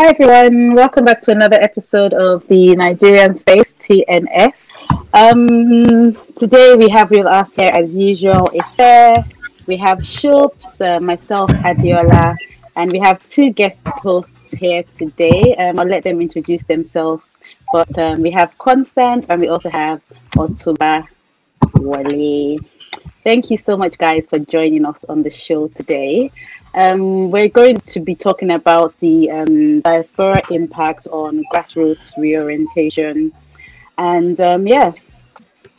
Hi everyone, welcome back to another episode of the Nigerian Space TNS. Um, today we have with us here as usual Ife, we have Shoops, uh, myself Adeola, and we have two guest hosts here today. Um, I'll let them introduce themselves, but um, we have Constant and we also have Otumba Wale. Thank you so much, guys, for joining us on the show today. Um, we're going to be talking about the um, diaspora impact on grassroots reorientation. And um, yeah,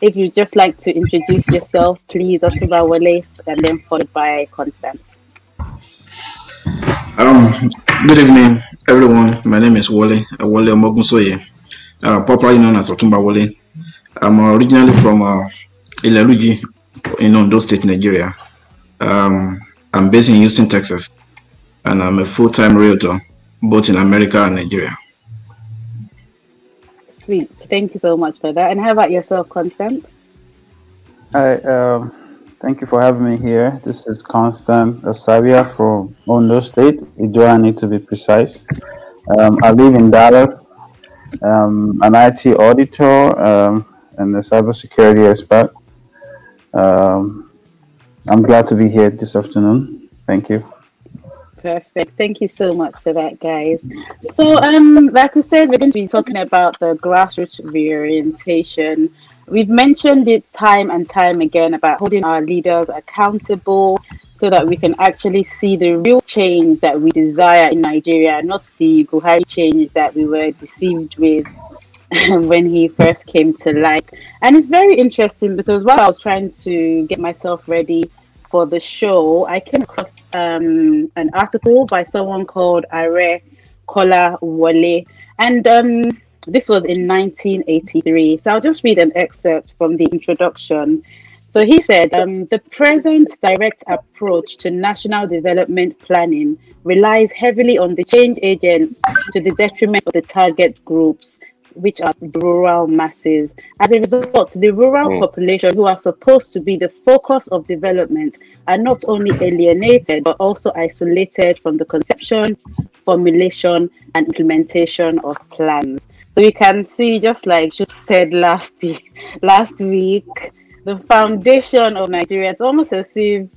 if you'd just like to introduce yourself, please, Otumba Wale, and then followed by Constance. Um, good evening, everyone. My name is Wale, uh, Wale Mogunsoye, uh, popularly known as Otumba Wale. I'm originally from uh, Ilaluji in Ondo State, Nigeria. Um, I'm based in Houston, Texas, and I'm a full-time realtor, both in America and Nigeria. Sweet. Thank you so much for that. And how about yourself, Constant? Hi, um, thank you for having me here. This is Constant Asavia from Ondo State, Do I need to be precise. Um, I live in Dallas. Um, an IT auditor um, and a cybersecurity expert. Um, I'm glad to be here this afternoon. Thank you. Perfect. Thank you so much for that, guys. So, um, like I said, we're going to be talking about the grassroots reorientation. We've mentioned it time and time again about holding our leaders accountable so that we can actually see the real change that we desire in Nigeria, not the Buhari change that we were deceived with when he first came to light. And it's very interesting because while I was trying to get myself ready for the show, I came across um, an article by someone called Are Kolawole. And um, this was in 1983. So I'll just read an excerpt from the introduction. So he said, um, the present direct approach to national development planning relies heavily on the change agents to the detriment of the target groups which are rural masses. As a result, the rural mm. population, who are supposed to be the focus of development, are not only alienated but also isolated from the conception, formulation, and implementation of plans. So you can see, just like you said last last week, the foundation of Nigeria. It's almost as if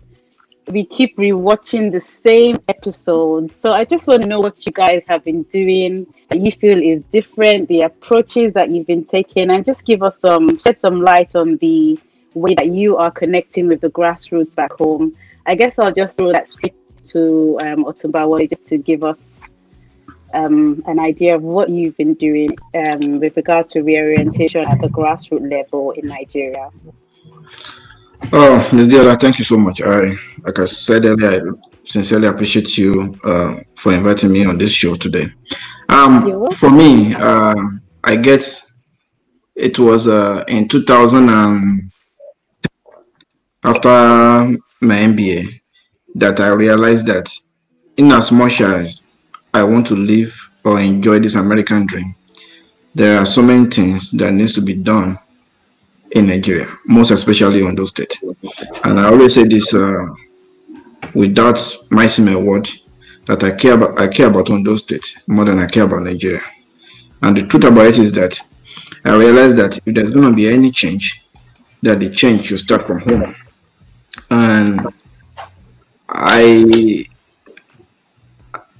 we keep rewatching the same episode. So I just want to know what you guys have been doing that you feel is different, the approaches that you've been taking, and just give us some shed some light on the way that you are connecting with the grassroots back home. I guess I'll just throw that straight to um, Otumbawa just to give us um, an idea of what you've been doing um, with regards to reorientation at the grassroots level in Nigeria. Oh, Ms. Diola, thank you so much. I, like I said earlier, I sincerely appreciate you uh, for inviting me on this show today. Um, for me, uh, I guess it was uh, in 2000 and after my MBA that I realized that in as much as I want to live or enjoy this American dream, there are so many things that needs to be done in Nigeria, most especially Ondo State. And I always say this uh, without my word that I care about I care about Ondo State more than I care about Nigeria. And the truth about it is that I realize that if there's going to be any change, that the change should start from home. And I,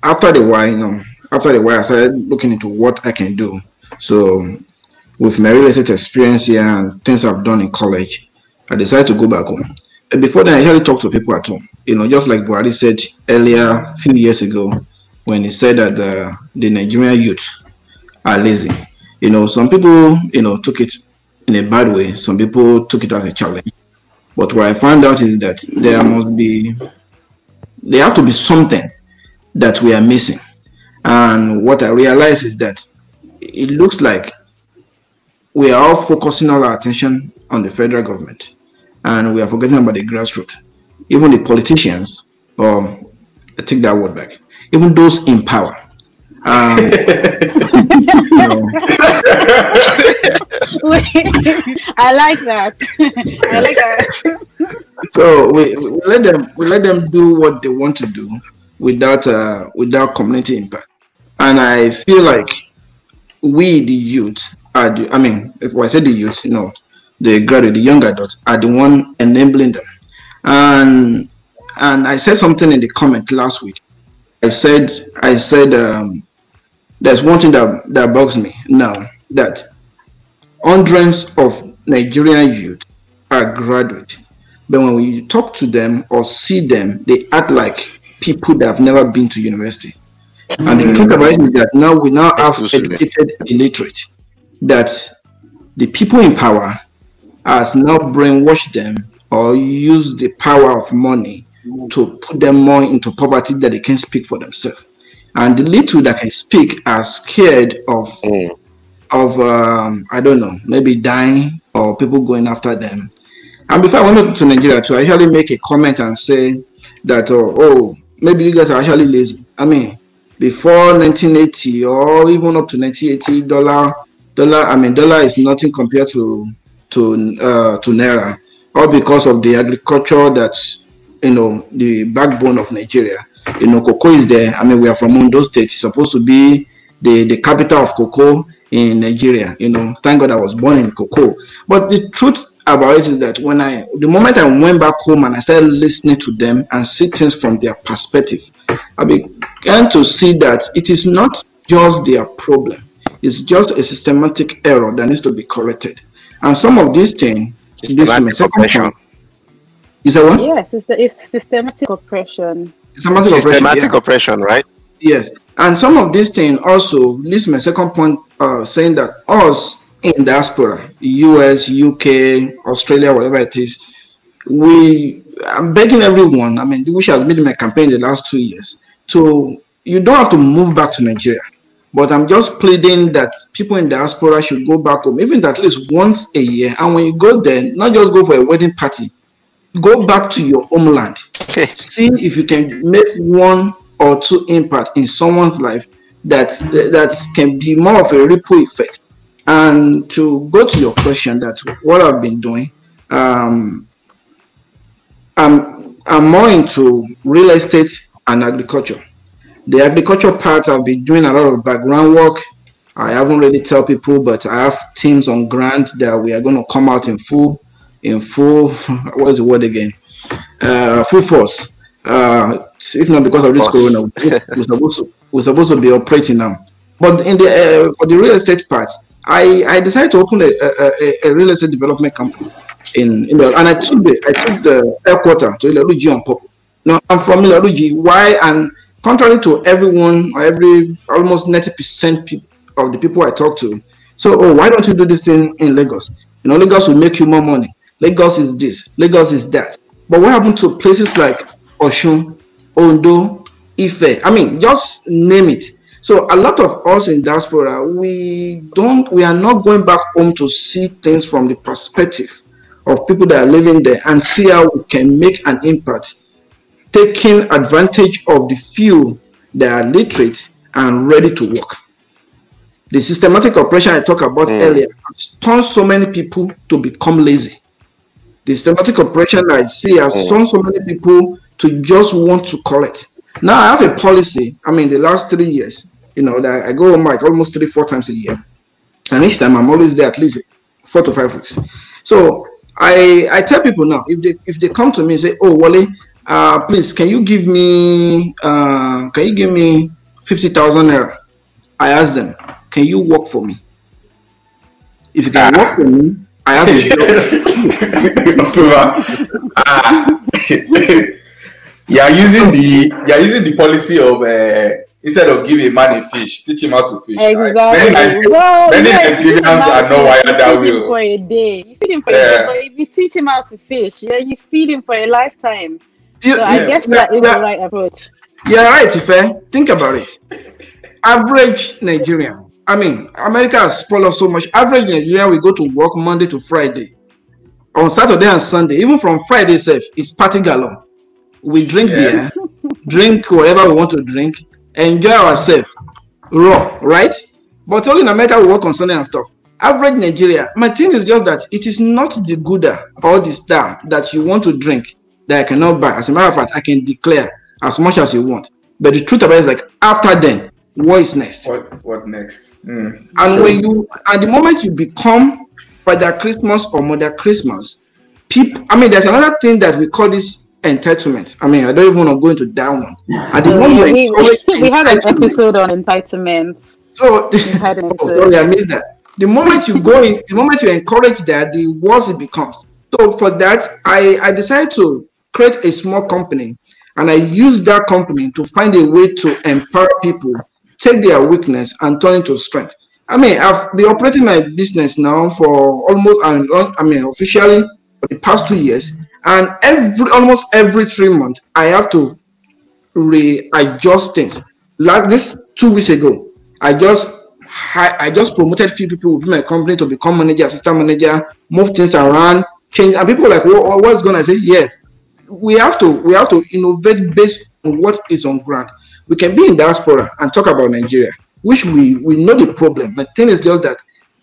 after the while, you know, after the while, I started looking into what I can do. So with my real estate experience here and things I've done in college, I decided to go back home. And before then, I usually talk to people at home. You know, just like Buhari said earlier, a few years ago, when he said that the, the Nigerian youth are lazy. You know, some people, you know, took it in a bad way. Some people took it as a challenge. But what I found out is that there must be, there have to be something that we are missing. And what I realized is that it looks like we are all focusing all our attention on the federal government and we are forgetting about the grassroots. Even the politicians, or I take that word back, even those in power. Um, I like that. I like that. So we, we let them we let them do what they want to do without uh, without community impact. and I feel like we, the youth, are the, I mean, if I say the youth, you know, the graduate, the young adults, are the one enabling them. And and I said something in the comment last week. I said I said um, there's one thing that that bugs me now that hundreds of Nigerian youth are graduate, but when we talk to them or see them, they act like people that have never been to university. And the truth about it is that now we now have educated illiterate that the people in power has now brainwashed them or used the power of money to put them more into poverty that they can't speak for themselves. And the little that can speak are scared of mm. of um, I don't know, maybe dying or people going after them. And before I went to Nigeria to actually make a comment and say that oh, oh maybe you guys are actually lazy. I mean, before 1980 or even up to 1980, dollar dollar I mean dollar is nothing compared to to uh, to naira, all because of the agriculture that's you know the backbone of Nigeria. You know, cocoa is there. I mean, we are from Ondo State. It's supposed to be the the capital of cocoa in Nigeria. You know, thank God I was born in cocoa. But the truth about it is that when I, the moment I went back home and I started listening to them and see things from their perspective, I began to see that it is not just their problem. It's just a systematic error that needs to be corrected. And some of these things, this is oppression. Is that what? Yes, it's, the, it's systematic oppression. Systematic, systematic oppression, yeah. oppression, right? Yes. And some of these things also leads my second point uh, saying that us in diaspora, US, UK, Australia, whatever it is, we I'm begging everyone, I mean, which has been my campaign the last two years, to you don't have to move back to Nigeria. But I'm just pleading that people in diaspora should go back home, even at least once a year. And when you go there, not just go for a wedding party, go back to your homeland. See if you can make one or two impact in someone's life that that can be more of a ripple effect. And to go to your question, that what I've been doing, um, I'm I'm more into real estate and agriculture. The agriculture part, I've been doing a lot of background work. I haven't really tell people, but I have teams on grant that we are going to come out in full, in full. What's the word again? Uh, full force. Uh, if not because of this corona, we're supposed to we're supposed to be operating now. But in the uh, for the real estate part, I I decided to open a, a, a real estate development company in, in the, and I took the I took the headquarter to Ilaruji on purpose. Now I'm from Ilaruji. Why and contrary to everyone or every almost 90% of the people I talk to, so oh, why don't you do this thing in Lagos? You know, Lagos will make you more money. Lagos is this, Lagos is that. But what happened to places like Oshun, Ondo, Ife? I mean, just name it. So a lot of us in diaspora, we don't, we are not going back home to see things from the perspective of people that are living there and see how we can make an impact taking advantage of the few that are literate and ready to work. The systematic oppression I talked about mm. earlier has turned so many people to become lazy. The systematic oppression I see has mm. turned so many people to just want to collect. Now I have a policy. I mean, the last three years, you know, that I go on mic almost three, four times a year, and each time I'm always there at least four to five weeks. So I I tell people now if they if they come to me and say, "Oh, Wale, uh, please can you give me uh, can you give me fifty thousand naira?" I ask them, "Can you work for me?" If you can work for me, I have a job. uh, you are using the you are using the policy of. Uh, instead of giving a man a fish, teach him how to fish. Exactly. Right? Many, well, many yeah, Nigerians are not wired that way. For a day, you feed him for yeah. a day. But if you teach him how to fish, yeah, you feed him for a lifetime. You, so yeah, I guess that is the right approach. Yeah, right, Ife. Think about it. Average Nigerian. I mean, America has spoiled us so much. Average Nigerian, we go to work Monday to Friday. On Saturday and Sunday, even from Friday itself, it's party galore. We drink beer, drink whatever we want to drink, enjoy ourselves raw, right? But only in America we work on Sunday and stuff. Average Nigeria, my thing is just that it is not the Gulder or the star that you want to drink that I cannot buy. As a matter of fact, I can declare as much as you want. But the truth about it is like after then, what is next? What what next? Mm. And so, when you at the moment you become Father Christmas or Mother Christmas, people I mean there's another thing that we call this entitlement. I mean, I don't even want to go into that one. At the moment, we, we, we had an episode on entitlement. So, oh, sorry, I missed that. The moment you go in, the moment you encourage that, the worse it becomes. So for that, I, I decided to create a small company and I use that company to find a way to empower people, take their weakness and turn it to strength. I mean, I've been operating my business now for almost, I mean, officially for the past two years, and every almost every three months, I have to readjust things. Like this two weeks ago, I just I just promoted few people within my company to become manager, assistant manager, move things around, change, and people like, well, what's going to say? Yes, we have to we have to innovate based on what is on ground. We can be in diaspora and talk about Nigeria, which we we know the problem. But thing is just that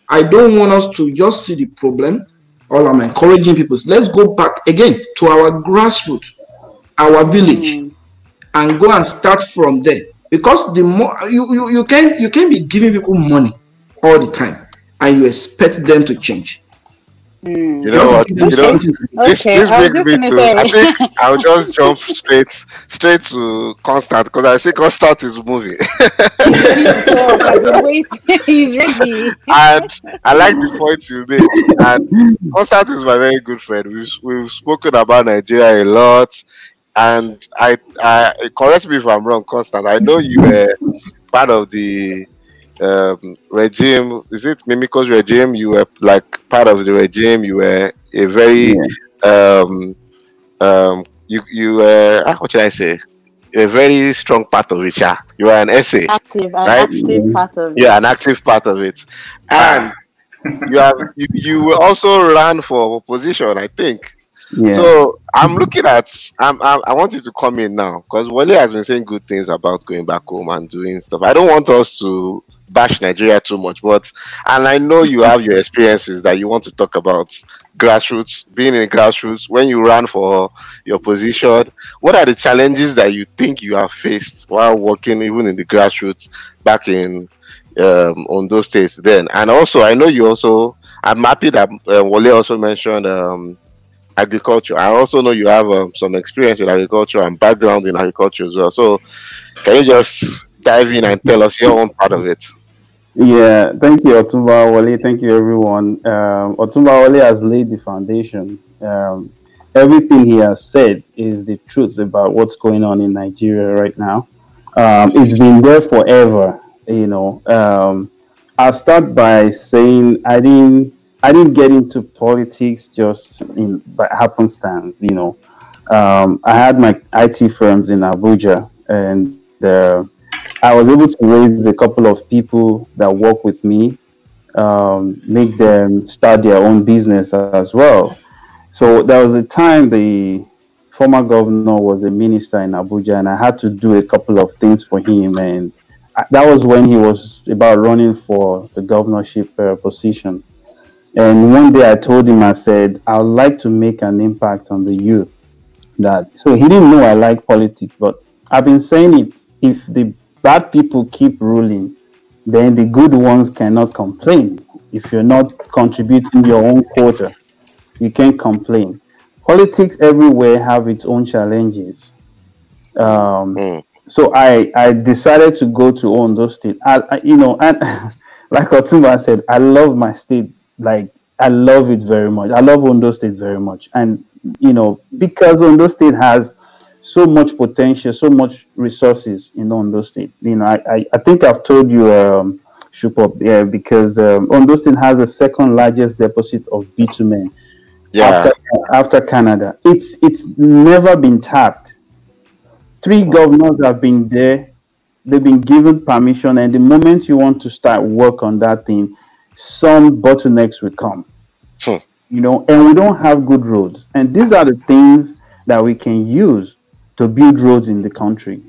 I don't want us to just see the problem. All I'm encouraging people is let's go back again to our grassroots, our village, mm. and go and start from there. Because the more you, you you can you can be giving people money all the time and you expect them to change. Mm. You know what? You know, this, okay. this brings me to. I think I'll just jump straight straight to Constant because I see Constant is moving. He's ready. And I like the point you made. And Constant is my very good friend. We've we've spoken about Nigeria a lot. And I, I correct me if I'm wrong, Constant. I know you were part of the um, regime. Is it Mimiko's regime? You were like part of the regime. You were a very yeah. um, um, you you were uh, what should I say? You're a very strong part of it. Yeah, you are an essay, active, right? active part of it. Yeah, an active part of it, and you have you, you also ran for opposition. I think. Yeah. So I'm looking at I'm, I'm, i want you to come in now because Wale has been saying good things about going back home and doing stuff. I don't want us to bash Nigeria too much, but and I know you have your experiences that you want to talk about grassroots, being in grassroots, when you ran for your position, what are the challenges that you think you have faced while working even in the grassroots back in um, Ondo State then? And also, I know you also, I'm happy that uh, Wale also mentioned um, agriculture. I also know you have um, some experience with agriculture and background in agriculture as well. So, can you just dive in and tell us your own part of it? Yeah, thank you, Otumba Wale. Thank you, everyone. Um, Otumba Wale has laid the foundation. Um, everything he has said is the truth about what's going on in Nigeria right now. Um, it's been there forever, you know. Um, I'll start by saying I didn't I didn't get into politics just in by happenstance, you know. Um, I had my IT firms in Abuja, and uh, I was able to raise a couple of people that work with me, um, make them start their own business as well. So there was a time the former governor was a minister in Abuja, and I had to do a couple of things for him. And that was when he was about running for the governorship uh, position. And one day I told him, I said, I would like to make an impact on the youth. That so he didn't know I like politics, but I've been saying it. If the bad people keep ruling, then the good ones cannot complain. If you're not contributing your own quota, you can't complain. Politics everywhere have its own challenges. Um, mm. So I, I decided to go to Ondo State. I, I, you know, and like Otumba said, I love my state. Like I love it very much. I love Ondo State very much, and you know because Ondo State has so much potential, so much resources in Ondo State. You know, I, I, I think I've told you, um, Shupop, yeah, because um, Ondo State has the second largest deposit of bitumen yeah. after, after Canada. It's it's never been tapped. Three governors have been there. They've been given permission, and the moment you want to start work on that thing, some bottlenecks will come. Hmm. You know, and we don't have good roads. And these are the things that we can use to build roads in the country.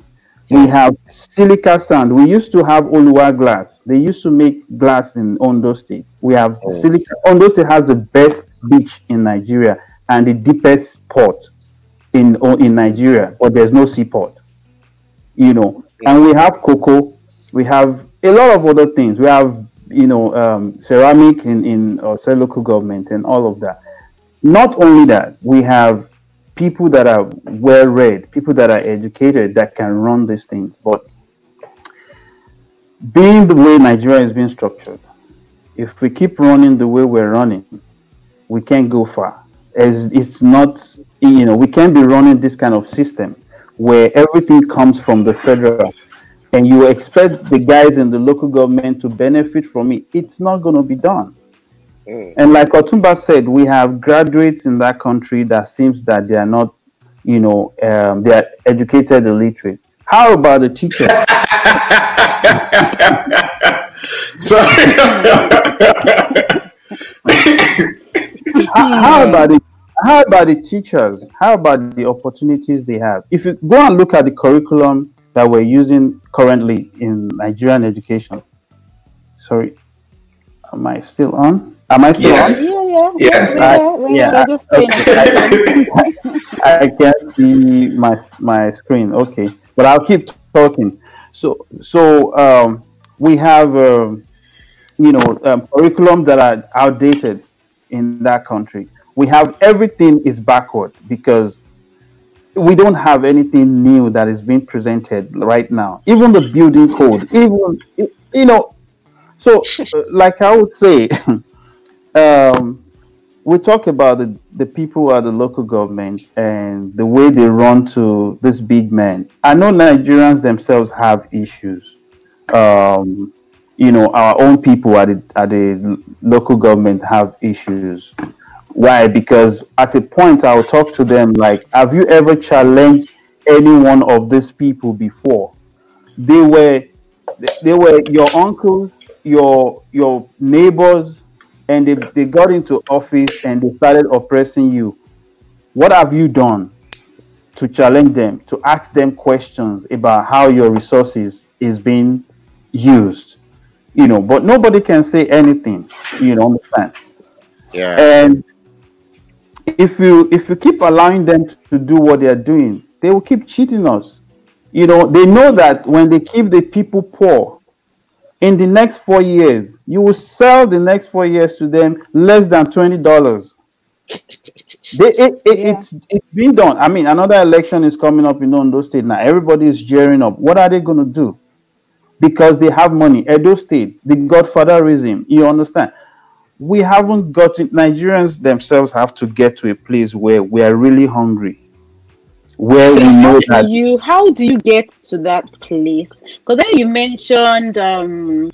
We have silica sand. We used to have Oluwa glass. They used to make glass in Ondo State. We have oh. silica. Ondo State has the best beach in Nigeria and the deepest port in in Nigeria, but there's no seaport. You know, and we have cocoa. We have a lot of other things. We have, you know, um, ceramic in in our local government and all of that. Not only that, we have people that are well read, people that are educated that can run these things. But being the way Nigeria is being structured, if we keep running the way we're running, we can't go far. As it's not, you know, we can't be running this kind of system where everything comes from the federal and you expect the guys in the local government to benefit from it. It's not going to be done. Mm. And like Otumba said, we have graduates in that country that seems that they are not, you know, um, they are educated illiterate. How about the teachers? Sorry. how, how about the how about the teachers? How about the opportunities they have? If you go and look at the curriculum that we're using currently in Nigerian education. Sorry, am I still on? Am I still yes. on? Yeah, yeah. Yes. I, yeah. yeah. I, I can't see my my screen. Okay, but I'll keep talking. So so um, we have um, you know um, curriculum that are outdated in that country. We have everything is backward because we don't have anything new that is being presented right now. Even the building code, even you know. So, uh, like I would say, um, we talk about the, the people at the local government and the way they run to this big man. I know Nigerians themselves have issues. Um, you know, our own people at the, at the local government have issues. Why? Because at a point I'll talk to them like, have you ever challenged any one of these people before? They were they were your uncles, your your neighbors, and they, they got into office and they started oppressing you. What have you done to challenge them, to ask them questions about how your resources is being used? You know, but nobody can say anything, you know, understand? Yeah. And if you if you keep allowing them to do what they are doing, they will keep cheating us. You know, they know that when they keep the people poor, in the next four years, you will sell the next four years to them less than twenty dollars. They, it, it, yeah. It's it's been done. I mean, another election is coming up in Ondo State now. Everybody is gearing up. What are they going to do? Because they have money. Edo State, the Godfatherism. You understand? we haven't gotten Nigerians themselves have to get to a place where we are really hungry. Where we know that you how do you get to that place? Because then you mentioned um,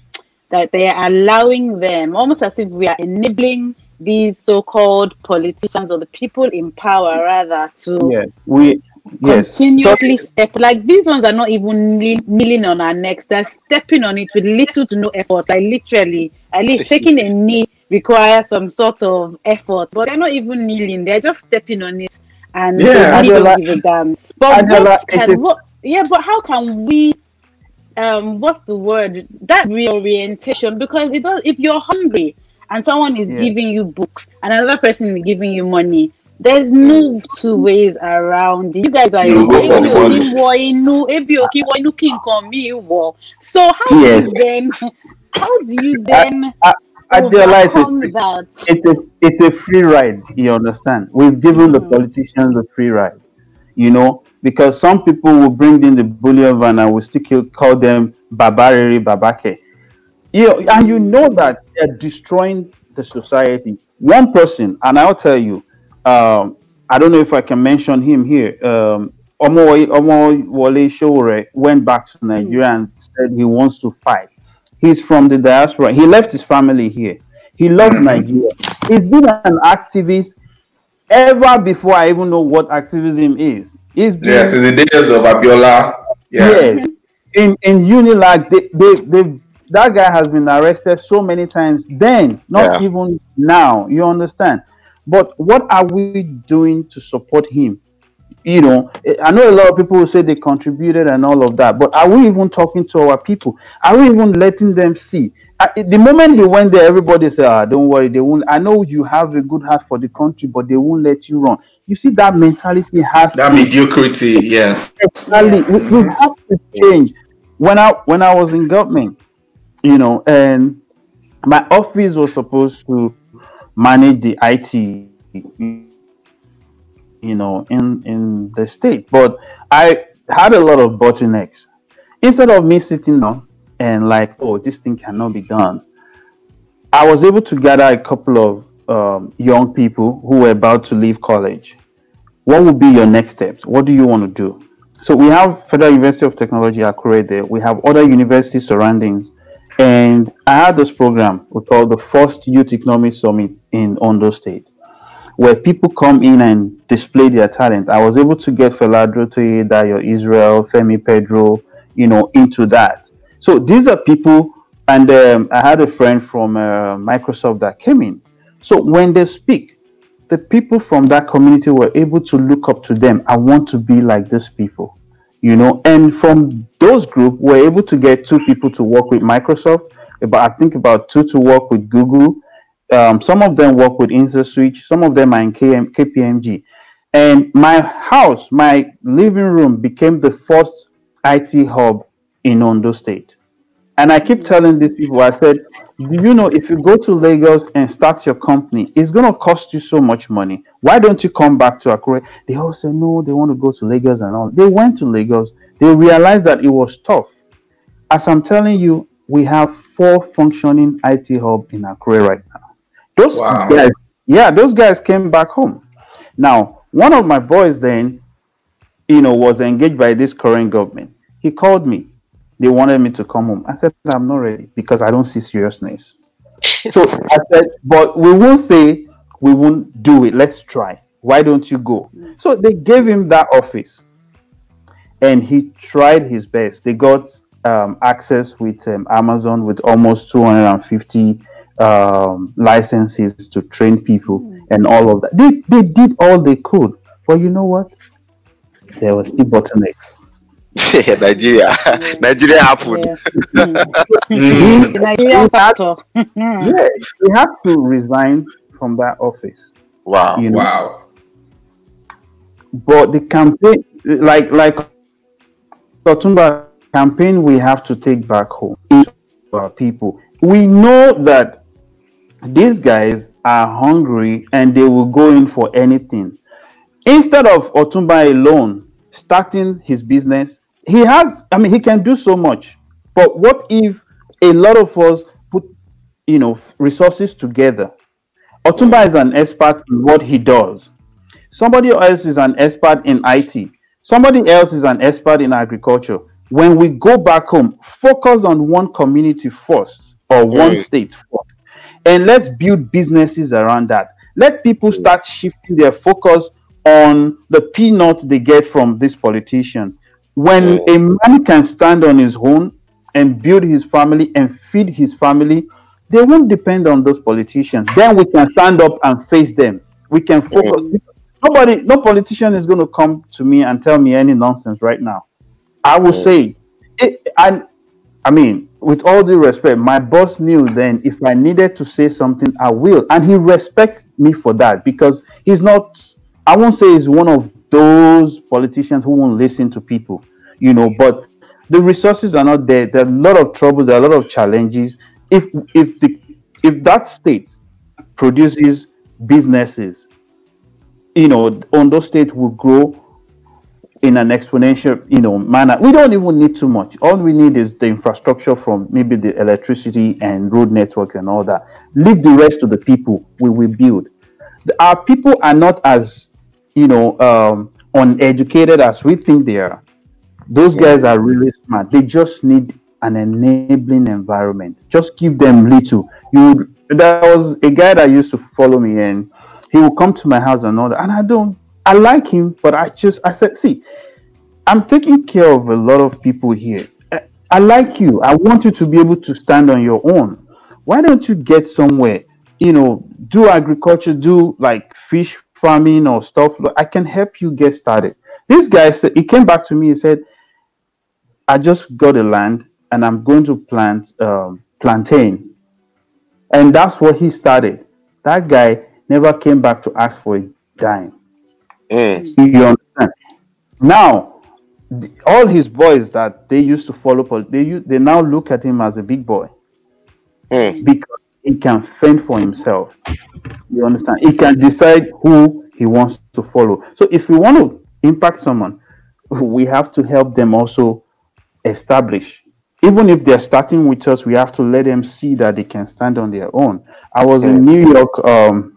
that they are allowing them almost as if we are enabling these so-called politicians or the people in power rather to yeah, we continuously yes. step like these ones are not even kneeling on our necks they're stepping on it with little to no effort like literally at least taking a knee requires some sort of effort, but they're not even kneeling, they're just stepping on it and yeah, they really don't give a damn. But what can, what, yeah, but how can we um what's the word that reorientation because it does if you're hungry and someone is yeah. giving you books and another person is giving you money there's no two ways around it. you guys are you so how yes. do you then how do you then I, I, I realize it's, it's a it's a free ride. You understand? We've given the mm. politicians a free ride. You know, because some people will bring in the bullion van and will still call them Babari Babake. You know, and you know that they're destroying the society. One person, and I'll tell you, um, I don't know if I can mention him here. Um, Omo, Wole Shore went back to Nigeria and said he wants to fight He's from the diaspora. He left his family here. He loves Nigeria. He's been an activist ever before I even know what activism is. He's been, yes, in the days of Abiola. Yeah. Yes. In in Unilag, they, they, they, that guy has been arrested so many times. Then, not yeah. even now. You understand? But what are we doing to support him? you know, I know a lot of people will say they contributed and all of that, but are we even talking to our people? Are we even letting them see? The moment they went there, everybody said, ah, don't worry, they won't. I know you have a good heart for the country, but they won't let you run. You see, that mentality has that mediocrity, yes. Exactly. We, we have to change. when I when I was in government, you know, and my office was supposed to manage the IT, you know, in in the state, but I had a lot of bottlenecks. Instead of me sitting down and like, oh, this thing cannot be done, I was able to gather a couple of um, young people who were about to leave college. What would be your next steps? What do you want to do? So we have Federal University of Technology Akure there. We have other universities surroundings. And I had this program we call the First Youth Economic Summit in Ondo State, where people come in and display their talent. I was able to get Fela Durotoye, Dayo Israel, Femi Pedro, you know, into that. So these are people, and um, I had a friend from uh, Microsoft that came in. So when they speak, the people from that community were able to look up to them. I want to be like these people, you know. And from those group, we're able to get two people to work with Microsoft. About I think about two to work with Google. Um, some of them work with Interswitch. Some of them are in KM, KPMG. And my house, my living room, became the first IT hub in Ondo State. And I keep telling these people, I said, do you know if you go to Lagos and start your company, it's going to cost you so much money. Why don't you come back to Akure? They all say, no, they want to go to Lagos and all. They went to Lagos. They realized that it was tough. As I'm telling you, we have four functioning IT hub in Akure right now. Those wow. guys, yeah, those guys came back home. Now, one of my boys then, you know, was engaged by this current government. He called me they wanted me to come home. I said, I'm not ready because I don't see seriousness. so I said, but we won't say we won't do it. Let's try. Why don't you go? So they gave him that office and he tried his best. They got um, access with um, Amazon with almost 250 um, licenses to train people and all of that. They, they did all they could. But you know what? There were still bottlenecks. Nigeria. Nigeria happened. Mm. Yeah. Nigeria factor. yeah, he had to resign from that office. Wow. You know? Wow. But the campaign, like like Otumba campaign, we have to take back home our people. We know that these guys are hungry and they will go in for anything. Instead of Otumba alone starting his business, he has i mean he can do so much. But what if a lot of us put you know resources together? Otumba is an expert in what he does. Somebody else is an expert in it somebody else is an expert in agriculture. When we go back home focus on one community first or one state first and let's build businesses around that. Let people start shifting their focus on the peanuts they get from these politicians when a man can stand on his own and build his family and feed his family, they won't depend on those politicians. Then we can stand up and face them. We can focus. Nobody, no politician is going to come to me and tell me any nonsense right now. I will say, it, I, I mean, with all due respect, my boss knew then if I needed to say something, I will, and he respects me for that because he's not. I won't say he's one of those politicians who won't listen to people, you know, but the resources are not there. There are a lot of troubles, there are a lot of challenges. If if the if that state produces businesses, you know, on Ondo State will grow in an exponential, you know, manner. We don't even need too much. All we need is the infrastructure from maybe the electricity and road network and all that. Leave the rest to the people. We will build. Our people are not as you know, um, uneducated as we think they are. Those yeah. guys are really smart. They just need an enabling environment. Just give them little. You there was a guy that used to follow me and he would come to my house and all that. And I don't I like him, but I just I said, see, I'm taking care of a lot of people here. I, I like you. I want you to be able to stand on your own. Why don't you get somewhere? You know, do agriculture, do like fish farming or stuff, I can help you get started. This guy said he came back to me. He said, "I just got a land and I'm going to plant um, plantain," and that's what he started. That guy never came back to ask for a dime. Mm. You understand? Now, the, all his boys that they used to follow, they they now look at him as a big boy mm. because he can fend for himself. You understand? He can decide who he wants to follow. So if we want to impact someone, we have to help them also establish. Even if they're starting with us, we have to let them see that they can stand on their own. I was in New York um,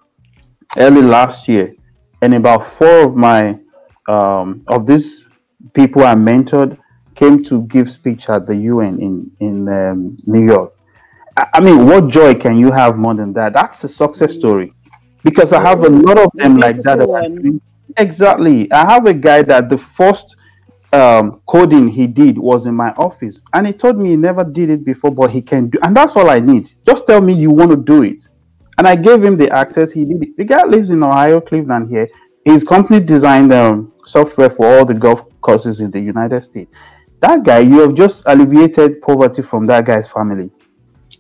early last year, and about four of my um, of these people I mentored came to give speech at the UN in in um, New York. I, mean, what joy can you have more than that? That's a success story, because I have a lot of them like that. that exactly, I have a guy that the first um, coding he did was in my office, and he told me he never did it before, but he can do, and that's all I need. Just tell me you want to do it, and I gave him the access. He did it. The guy lives in Ohio, Cleveland. Here, his company designed um, software for all the golf courses in the United States. That guy, you have just alleviated poverty from that guy's family.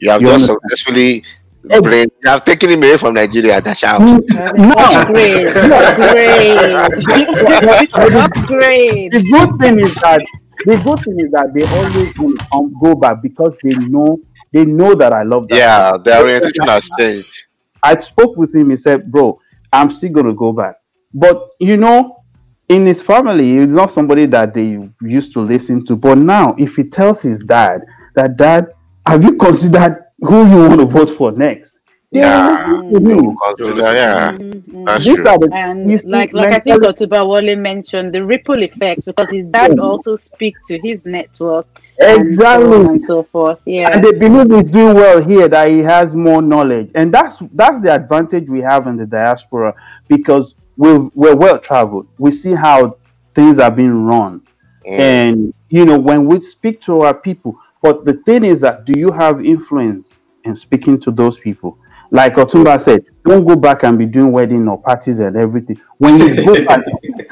You have you just understand? successfully oh. brain. You have taken him away from Nigeria. That's how. Mm, no, that's great. That's great. that's great. The good thing is that the good thing is that they always will come go back because they know they know that I love them. Yeah, their orientation has changed. I spoke with him. He said, "Bro, I'm still gonna go back." But you know, in his family, he's not somebody that they used to listen to. But now, if he tells his dad that, "Dad, have you considered who you want to vote for next. Yeah, consider, yeah. Mm-hmm. That's true. The, and like like I think Otumba Wale mentioned the ripple effect because his dad yeah. also speak to his network exactly and so, and so forth. Yeah, and they believe he's doing well here that he has more knowledge, and that's that's the advantage we have in the diaspora because we're we're well traveled. We see how things are being run, mm. and you know when we speak to our people but the thing is that do you have influence in speaking to those people? Like Otumba said, don't go back and be doing wedding or parties and everything. When you go back,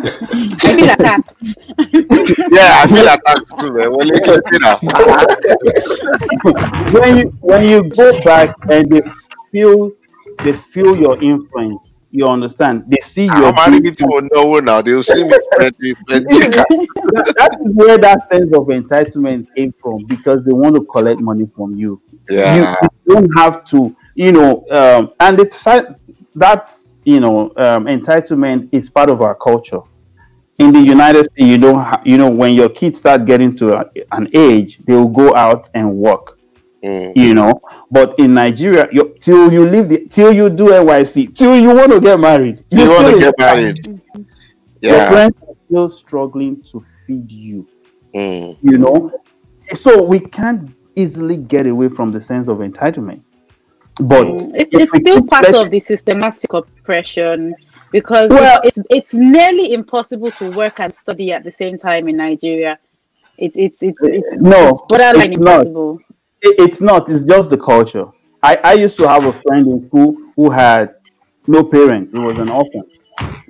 I feel attacked. yeah, I feel attacked too, man. When you, when you when you go back and they feel they feel your influence, you understand? They see your. I'm married to no now. They'll see me that, that is where that sense of entitlement came from because they want to collect money from you. Yeah. You, you don't have to, you know, um, and it, that you know um, entitlement is part of our culture. In the United States, you don't, ha- you know, when your kids start getting to a, an age, they will go out and work Mm. You know, but in Nigeria, you, till you leave the till you do NYSC, till you want to get married, you, you want to get married. Yeah. Your friends are still struggling to feed you. Mm. You know, so we can't easily get away from the sense of entitlement. But mm. it, it's still part of the systematic oppression because well, it's, it's, it's nearly impossible to work and study at the same time in Nigeria. It's it's it's, it's no borderline it's impossible. Not it, it's not. It's just the culture. I, I used to have a friend in school who had no parents. He was an orphan.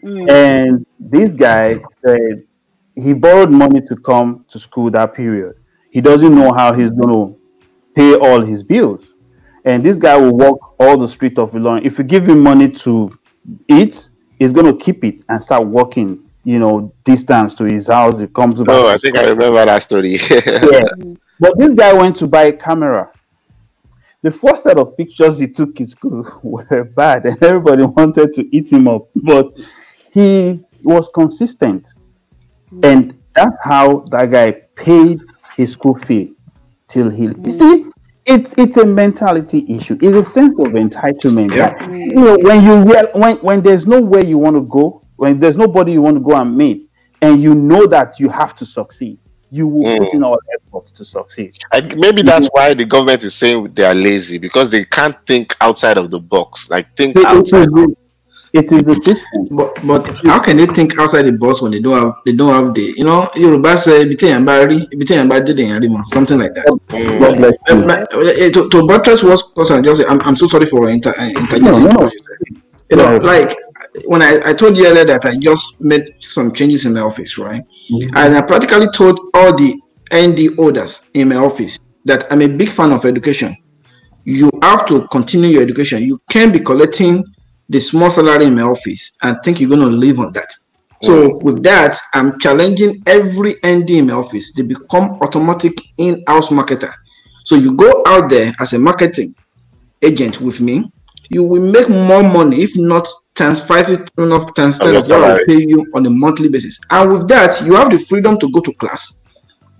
Mm. And this guy said he borrowed money to come to school that period. He doesn't know how he's going to pay all his bills. And this guy will walk all the street of Ilorin. If you give him money to eat, he's going to keep it and start walking, you know, distance to his house. He comes back. Oh, I think I remember that story. yeah. But this guy went to buy a camera. The first set of pictures he took his school were bad, and everybody wanted to eat him up. But he was consistent, hmm. and that's how that guy paid his school fee till he. Hmm. You see, it's it's a mentality issue. It's a sense of entitlement. Yeah. That, you know, when you real, when when there's no nowhere you want to go, when there's nobody you want to go and meet, and you know that you have to succeed, you will mm. put in all efforts to succeed. I, maybe that's why the government is saying they are lazy because they can't think outside of the box. Like think it, outside. It is, it is a system. But but how can they think outside the box when they don't have they don't have the you know Yoruba say something like that. Mm. to, to buttress what person just say, I'm, I'm so sorry for inter, inter no, no. You know, like when I, I told you earlier that I just made some changes in my office, right? Mm-hmm. And I practically told all the ND holders in my office that I'm a big fan of education. You have to continue your education. You can't be collecting the small salary in my office and think you're going to live on that. So with that, I'm challenging every ND in my office. They become automatic in-house marketer. So you go out there as a marketing agent with me, you will make more money, if not times five, enough times ten of what I pay you on a monthly basis. And with that, you have the freedom to go to class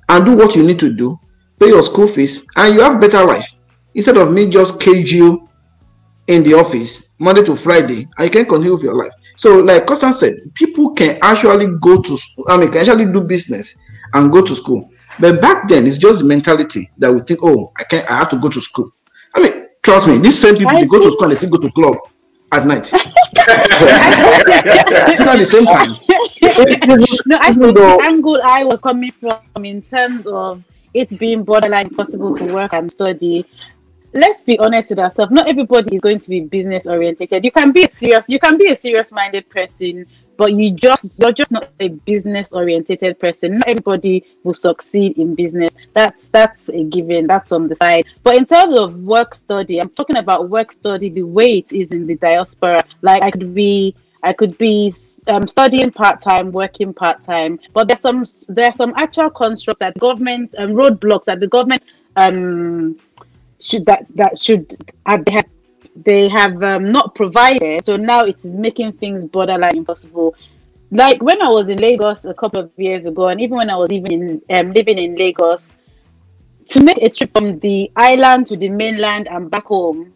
and do what you need to do, pay your school fees, and you have better life. Instead of me just cage you in the office Monday to Friday, and you can continue with your life. So, like Constance said, people can actually go to school, I mean, can actually do business and go to school. But back then, it's just mentality that we think, oh, I can't, I have to go to school. I mean, trust me, these same people they go to school and they still go to club at night. it's not the same time. no, I think the angle I was coming from in terms of it being borderline possible to work and study. Let's be honest with ourselves. Not everybody is going to be business orientated. You can be a serious, you can be a serious minded person but you just you're just not a business orientated person. Not everybody will succeed in business. That's that's a given. That's on the side. But in terms of work study i'm talking about work study the way it is in the diaspora. Like i could be I could be um, studying part time, working part time, but there's some there's some actual constructs that government and um, roadblocks that the government um should that that should have, have they have um, not provided. So now it is making things borderline impossible. Like when I was in Lagos a couple of years ago, and even when I was even in, um, living in Lagos, to make a trip from the island to the mainland and back home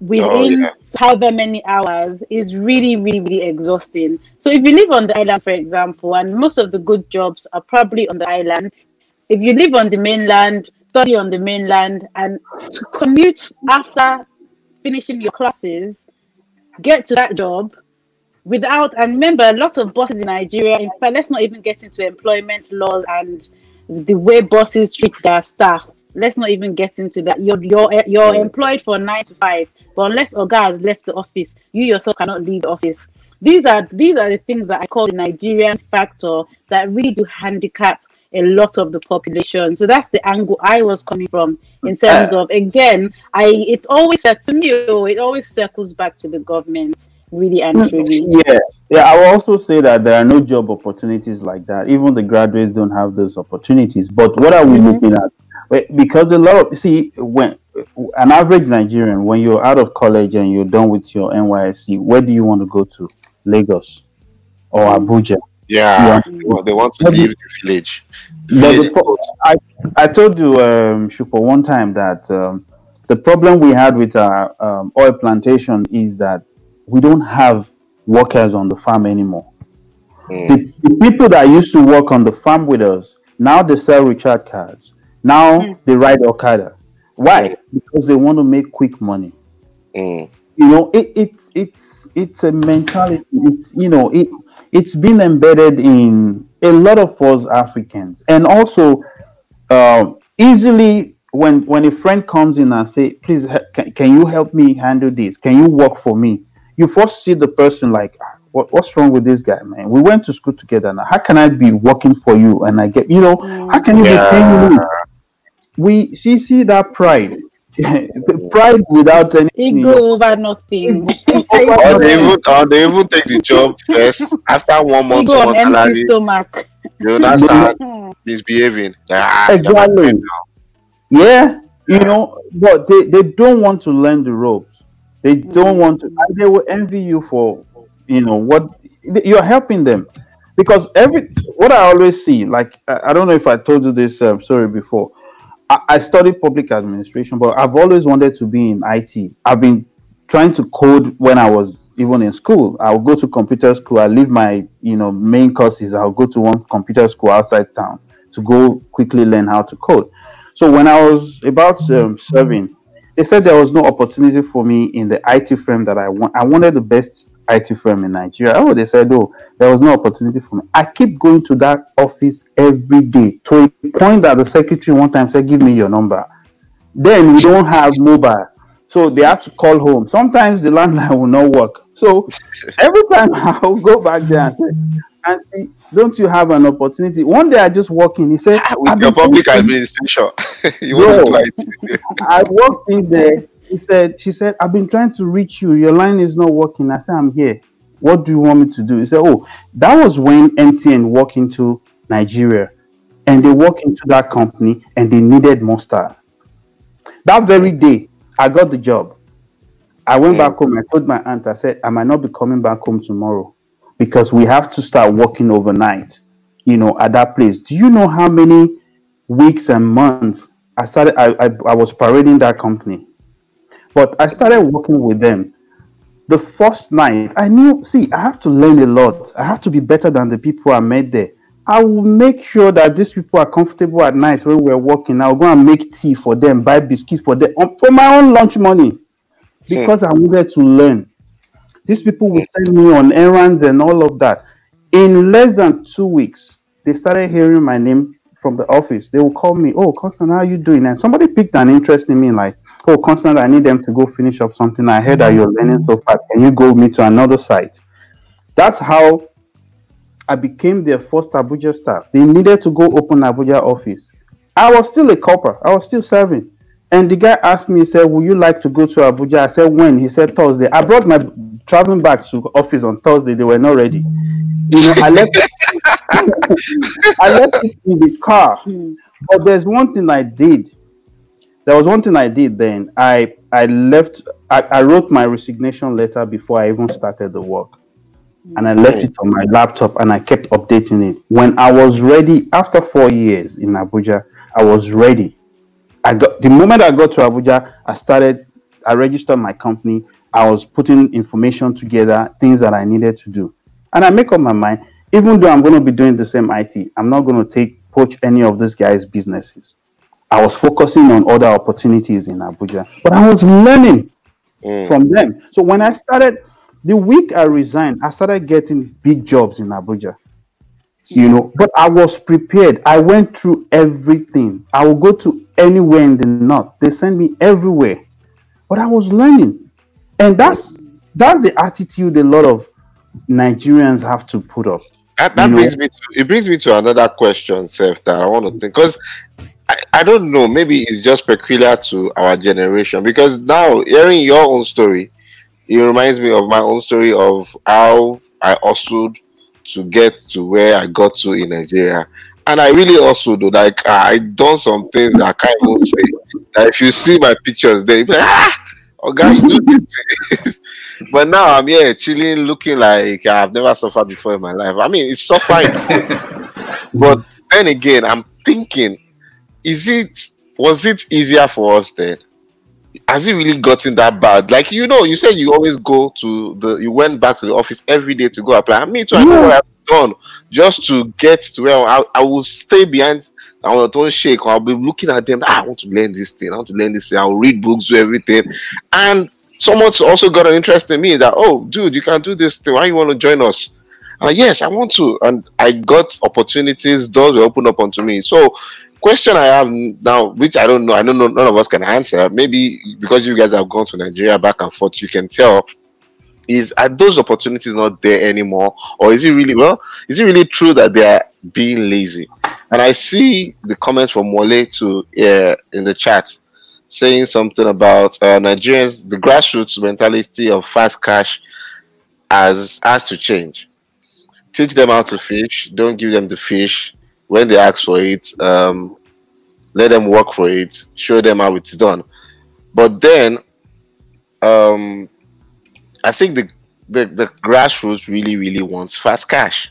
within oh, yeah. however many hours is really, really, really exhausting. So if you live on the island, for example, and most of the good jobs are probably on the island, if you live on the mainland, study on the mainland, and to commute after finishing your classes, get to that job without, and remember, a lot of bosses in Nigeria, in fact, let's not even get into employment laws and the way bosses treat their staff. Let's not even get into that. You're you're you're employed for nine to five, but unless Oga has left the office, you yourself cannot leave the office. These are these are the things that I call the Nigerian factor that really do handicap a lot of the population. So that's the angle I was coming from in terms uh, of again, I it's always said to me, oh, it always circles back to the government, really and mm, truly. Yeah, yeah. I will also say that there are no job opportunities like that. Even the graduates don't have those opportunities. But what are we mm-hmm. looking at? Because a lot of see when an average Nigerian, when you're out of college and you're done with your NYSC, where do you want to go to? Lagos or Abuja? Yeah, yeah. they want to leave the village. The I, I told you, um, Shupo, one time that um, the problem we had with our um, oil plantation is that we don't have workers on the farm anymore. Mm. The, the, people that used to work on the farm with us now they sell recharge cards. Now mm. they ride Okada. Why? Mm. Because they want to make quick money. Mm. You know, it, it's it's it's a mentality. It's you know it it's been embedded in a lot of us Africans, and also uh, easily when when a friend comes in and say, "Please, can, can you help me handle this? Can you work for me?" You first see the person like, ah, what, "What's wrong with this guy, man? We went to school together. Now, how can I be working for you and I get, you know, how can you yeah. be paying me?" We see see that pride pride without any ego over nothing. or they even or they even take the job first after one month ego on empty stomach. You know, start misbehaving. Ah, exactly. Yeah, you know, but they, they don't want to learn the ropes. They don't want to. They will envy you for you know what you're helping them because every what I always see, like I, I don't know if I told you this um, story before I, I studied public administration, but I've always wanted to be in IT. I've been trying to code when I was even in school. I'll go to computer school. I leave my you know main courses. I'll go to one computer school outside town to go quickly learn how to code. So when I was about um, serving, they said there was no opportunity for me in the IT firm that I want. I wanted the best IT firm in Nigeria. Oh, they said, oh, there was no opportunity for me. I keep going to that office every day to a point that the secretary one time said, give me your number. Then we don't have mobile. So they have to call home. Sometimes the landline will not work. So every time I'll go back there and say, Auntie, don't you have an opportunity? One day I just walk in. He said, With your public administration. you I walked in there he said, she said, I've been trying to reach you. Your line is not working. I said, I'm here. What do you want me to do? He said, Oh, that was when MTN walked into Nigeria and they walked into that company and they needed more staff. That very day, I got the job. I went hmm. back home. I told my aunt, I said, I might not be coming back home tomorrow because we have to start working overnight, you know, at that place. Do you know how many weeks and months I started? I, I, I was parading that company, but I started working with them. The first night, I knew, see, I have to learn a lot. I have to be better than the people I met there. I will make sure that these people are comfortable at night when we're working. I'll go and make tea for them, buy biscuits for them um, for my own lunch money hmm. because I wanted to learn. These people will send me on errands and all of that. In less than two weeks, they started hearing my name from the office. They will call me, Oh, Constant, how are you doing? And somebody picked an interest in me, like, Oh, Constant, I need them to go finish up something. I heard that you're learning so fast. Can you go me to another site? That's how I became their first Abuja staff. They needed to go open Abuja office. I was still a corper. I was still serving. And the guy asked me, he said, Would you like to go to Abuja? I said, When? He said, Thursday. I brought my traveling back to office on Thursday. They were not ready. You know, I left I left it in the car. But there's one thing I did. There was one thing I did then. I I left I, I wrote my resignation letter before I even started the work. And I left it on my laptop and I kept updating it. When I was ready, after four years in Abuja, I was ready. I got the moment I got to Abuja, I started, I registered my company. I was putting information together, things that I needed to do. And I make up my mind, even though I'm going to be doing the same IT, I'm not going to take poach any of these guys' businesses. I was focusing on other opportunities in Abuja, but I was learning mm. from them. So when I started, the week I resigned, I started getting big jobs in Abuja you know but i was prepared i went through everything i will go to anywhere in the north they send me everywhere but i was learning and that's that's the attitude a lot of nigerians have to put up that, that brings know? me to it brings me to another question Seth, that i want to think because I, don't know maybe it's just peculiar to our generation because now hearing your own story it reminds me of my own story of how i hustled to get to where I got to in Nigeria. And I really also do like I done some things that I can't even say. That if you see my pictures, they like, ah, oh God, you do this. but now I'm here chilling, looking like I've never suffered before in my life. I mean, it's suffering. but then again, I'm thinking, is it was it easier for us then? has it really gotten that bad? Like you know, you said you always go to the you went back to the office every day to go apply. Me too, I know what I've done just to get to where I, I will stay behind I want to shake. I'll be looking at them. Ah, I want to learn this thing. I want to learn this thing. I'll read books, do everything. And someone's also got an interest in me that, oh, dude, you can do this thing. Why you want to join us? And yes, I want to. And I got opportunities. Doors were opened up onto me. So question I have now, which I don't know, I don't know, none of us can answer. Maybe because you guys have gone to Nigeria back and forth, you can tell. Is are those opportunities not there anymore, or is it really well? Is it really true that they are being lazy? And I see the comments from Wale to uh, in the chat saying something about uh, Nigerians, the grassroots mentality of fast cash has has to change. Teach them how to fish. Don't give them the fish when they ask for it, um, let them work for it, show them how it's done. But then, um, I think the, the, the grassroots really, really wants fast cash.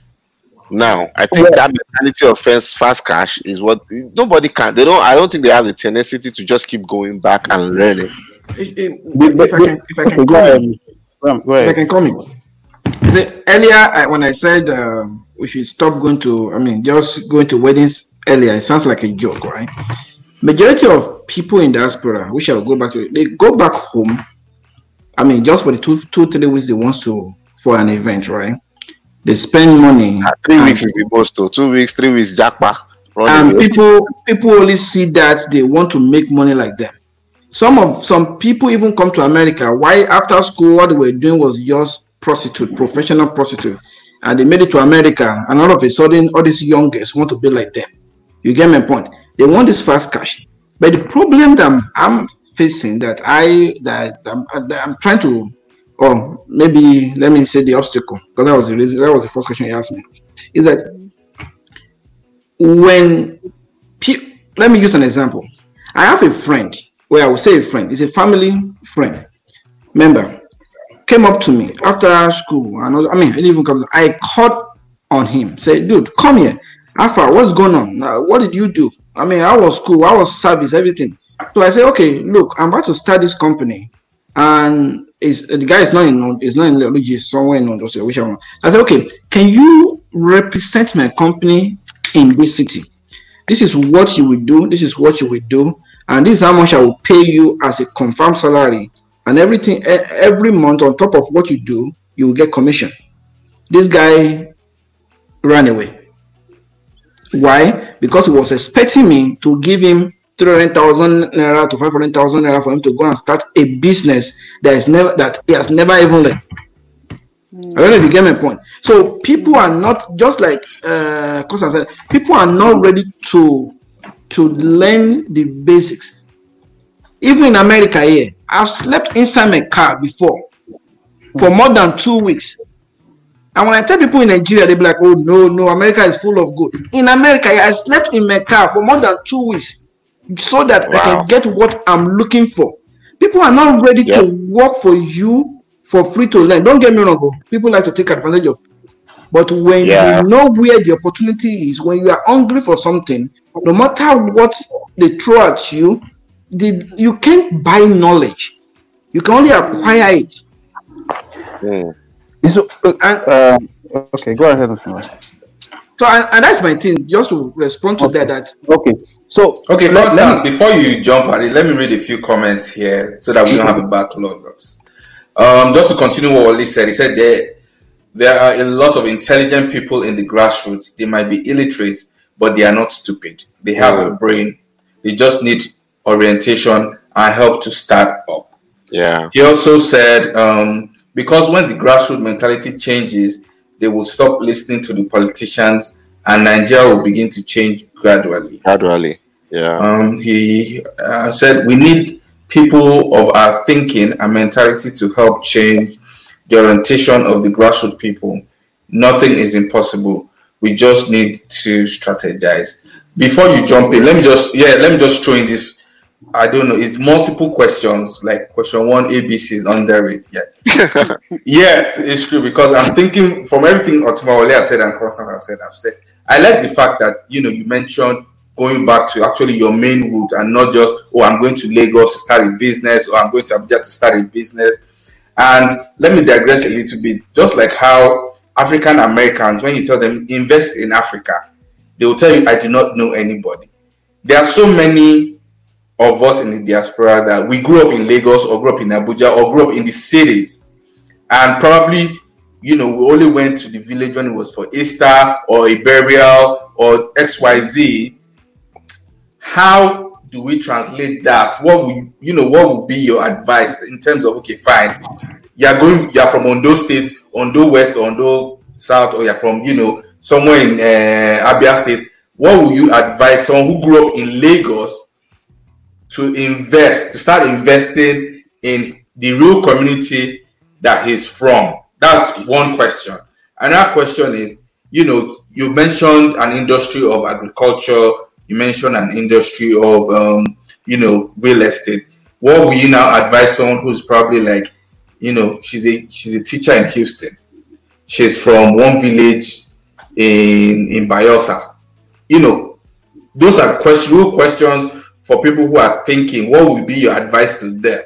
Now, I think that mentality of fast fast cash is what nobody can. They don't. I don't think they have the tenacity to just keep going back and learning. If, if I can, if I can come in, if I can come in. See, earlier when I said um, we should stop going to i mean just going to weddings earlier. It sounds like a joke right? Majority of people in diaspora which i'll go back to they go back home i mean just for the two two three weeks they want to for an event right? They spend money uh, three weeks is the most to two weeks three weeks jackpot and people people only see that they want to make money like them. Some of some people even come to america. Why after school what they were doing was just prostitute professional prostitute and they made it to America, and all of a sudden, all these young girls want to be like them. You get my point? They want this fast cash. But the problem that I'm, I'm facing, that I that I'm, that I'm trying to or maybe let me say the obstacle, because that was the reason, that was the first question you asked me, is that when let me use an example. I have a friend, where I will say a friend, is a family friend member, came up to me after school. Know, I mean, I didn't even come. I called on him, say, dude, come here. Alpha, what's going on? What did you do? I mean, I was school, I was service, everything. So I say, okay, look, I'm about to start this company, and is the guy is not in is not in Ileoluji, somewhere in Ondo, which one. I said, okay, can you represent my company in this city? This is what you will do. This is what you will do, and this is how much I will pay you as a confirmed salary, and everything every month on top of what you do, you will get commission. This guy ran away. Why? Because he was expecting me to give him 300,000 naira to 500,000 naira for him to go and start a business that is never that he has never even learned. I don't know if you get my point. So people are not just like uh I said, people are not ready to to learn the basics. Even in America here, I've slept inside my car before for more than two weeks. And when I tell people in Nigeria, they be like, oh no, no, America is full of good. In America, I slept in my car for more than two weeks so that wow. I can get what I'm looking for. People are not ready yep. to work for you for free to learn. Don't get me wrong. Oh. People like to take advantage of. But when yeah. you know where the opportunity is, when you are hungry for something, no matter what they throw at you, the, you can't buy knowledge. You can only acquire it. Mm. So, and, uh, okay, go ahead. So and, and, that's my thing. Just to respond to okay. that. That okay. So okay, let, let me, before you jump at it, let me read a few comments here so that we don't have a backlog. Um, just to continue what Oli said, he said there there are a lot of intelligent people in the grassroots. They might be illiterate, but they are not stupid. They have a brain. They just need orientation and help to start up. Yeah. He also said um, because when the grassroots mentality changes, they will stop listening to the politicians and Nigeria will begin to change gradually. Gradually, yeah. Um, he uh, said we need people of our thinking and mentality to help change the orientation of the grassroots people. Nothing is impossible. We just need to strategize. Before you jump in, let me just yeah, let me just throw in this I don't know. It's multiple questions. Like question one, ABC is under it. Yeah. yes, it's true because I'm thinking from everything Otumba Wale has said and Constant has said. I've said I like the fact that you know you mentioned going back to actually your main route and not just oh I'm going to Lagos to start a business or I'm going to Abuja to start a business. And let me digress a little bit. Just like how African Americans, when you tell them invest in Africa, they will tell you I do not know anybody. There are so many of us in the diaspora that we grew up in Lagos or grew up in Abuja or grew up in the cities. And probably, you know, we only went to the village when it was for Easter or a burial or XYZ. How do we translate that? What would you know, what would be your advice in terms of okay, fine. You're going, you're from Ondo State, Ondo West, Ondo South, or you're from, you know, somewhere in uh, Abia State. What would you advise someone who grew up in Lagos to invest, to start investing in the real community that he's from? That's one question. Another question is, you know, you mentioned an industry of agriculture, you mentioned an industry of, um, you know, real estate. What will you now advise someone who's probably like, you know, she's a she's a teacher in Houston. She's from one village in in Bayelsa. You know, those are question, real questions for people who are thinking, what would be your advice to them?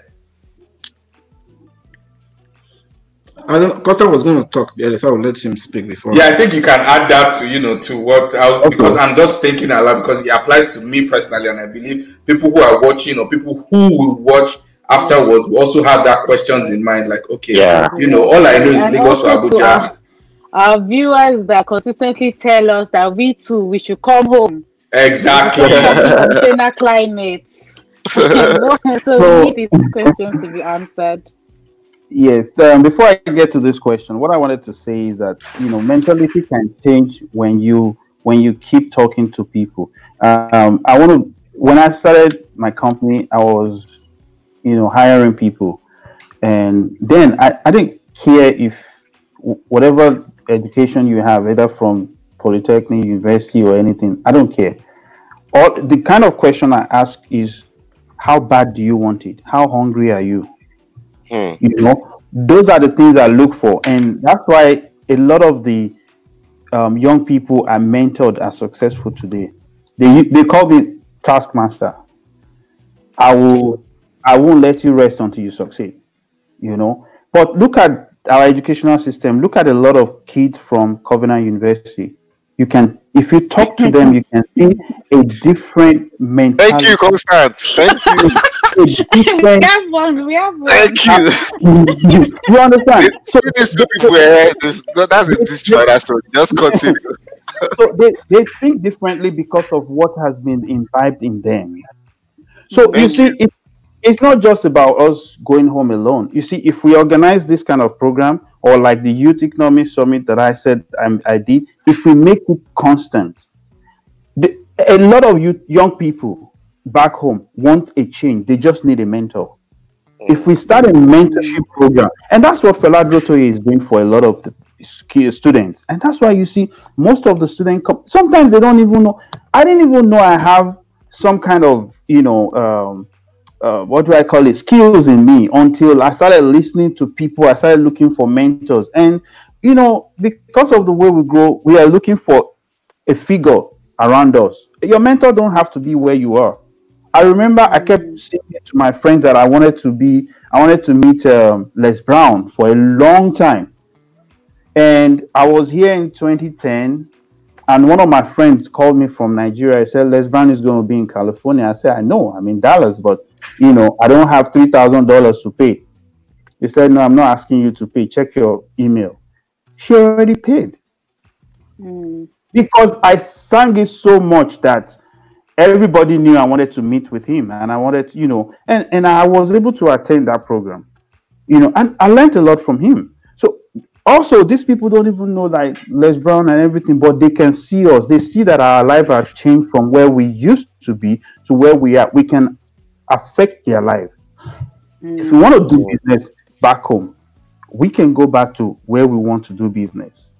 I don't. Costa was going to talk earlier, so I'll let him speak before. Yeah, I think you can add that to you know to what I was okay. because I'm just thinking a lot because it applies to me personally, and I believe people who are watching or people who will watch afterwards will also have that questions in mind. Like, okay, yeah. you know, all I know is and Lagos or Abuja. Our, our viewers that consistently tell us that we too we should come home Exactly. Container climate. so, so we need these questions to be answered. Yes. Um, before I get to this question, what I wanted to say is that you know mentality can change when you when you keep talking to people. Um, I want to. When I started my company, I was you know hiring people, And then I, I didn't care if whatever education you have, either from polytechnic, university, or anything, I don't care. Or the kind of question I ask is, how bad do you want it? How hungry are you? Hmm. You know, those are the things I look for, and that's why a lot of the um, young people are mentored are successful today. They they call me taskmaster. I will I won't let you rest until you succeed. You know, but look at our educational system. Look at a lot of kids from Covenant University. You can, if you talk to them, you can see a different mentality. Thank you, Constant. Thank you. we have one. We have one. Thank you. you understand? So these two people, this, that's a destroyer story. Just continue. so they, they think differently because of what has been imbibed in them. So Thank you see, you. It, it's not just about us going home alone. You see, if we organize this kind of program, or like the Youth Economy Summit that I said I'm, i did, if we make it constant, the, a lot of youth, young people back home want a change. They just need a mentor. If we start a mentorship program, and that's what Fela Durotoye is doing for a lot of the students, and that's why you see most of the students come. Sometimes they don't even know. I didn't even know I have some kind of you know um, uh, what do I call it, skills in me until I started listening to people. I started looking for mentors. And, you know, because of the way we grow, we are looking for a figure around us. Your mentor don't have to be where you are. I remember I kept saying to my friends that I wanted to be, I wanted to meet um, Les Brown for a long time. And I was here in 2010 and one of my friends called me from Nigeria. I said, Les Brown is going to be in California. I said, I know, I'm in Dallas, but you know, I don't have three thousand dollars to pay. He said, No, I'm not asking you to pay. Check your email. She already paid. Mm. Because I sang it so much that everybody knew I wanted to meet with him and I wanted, you know, and, and I was able to attend that program. You know, and I learned a lot from him also these people don't even know like Les Brown and everything, but they can see us. They see that our life has changed from where we used to be to where we are. We can affect their life. Mm. If we want to do business back home, we can go back to where we want to do business.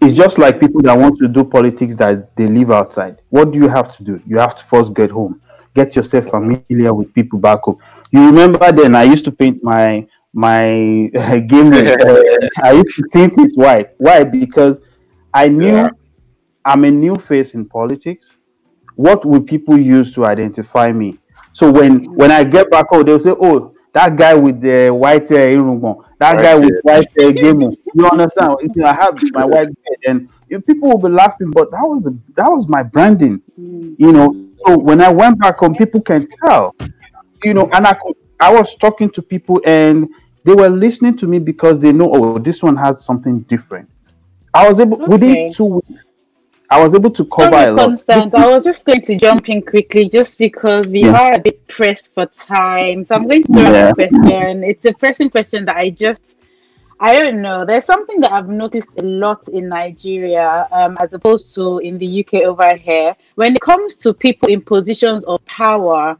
It's just like people that want to do politics that they live outside. What do you have to do? You have to first get home, get yourself familiar with people back home. You remember then I used to paint my my uh, game uh, I used to think it white. Why? Because I knew yeah. I'm a new face in politics. What will people use to identify me? So when when I get back home, they'll say, "Oh, that guy with the white hair, uh, that guy with white hair, game." You understand? I have my white hair, and you know, people will be laughing, but that was a, that was my branding. Mm. You know. So when I went back home, people can tell. You know, and I could, I was talking to people and they were listening to me because they know, oh, this one has something different. I was able okay. within two weeks. I was able to cover Sorry, a lot. Constant, I was just going to jump in quickly just because we yeah. are a bit pressed for time. So I'm going to throw yeah. a question. It's a pressing question that I just I don't know. There's something that I've noticed a lot in Nigeria, um, as opposed to in the UK over here. When it comes to people in positions of power,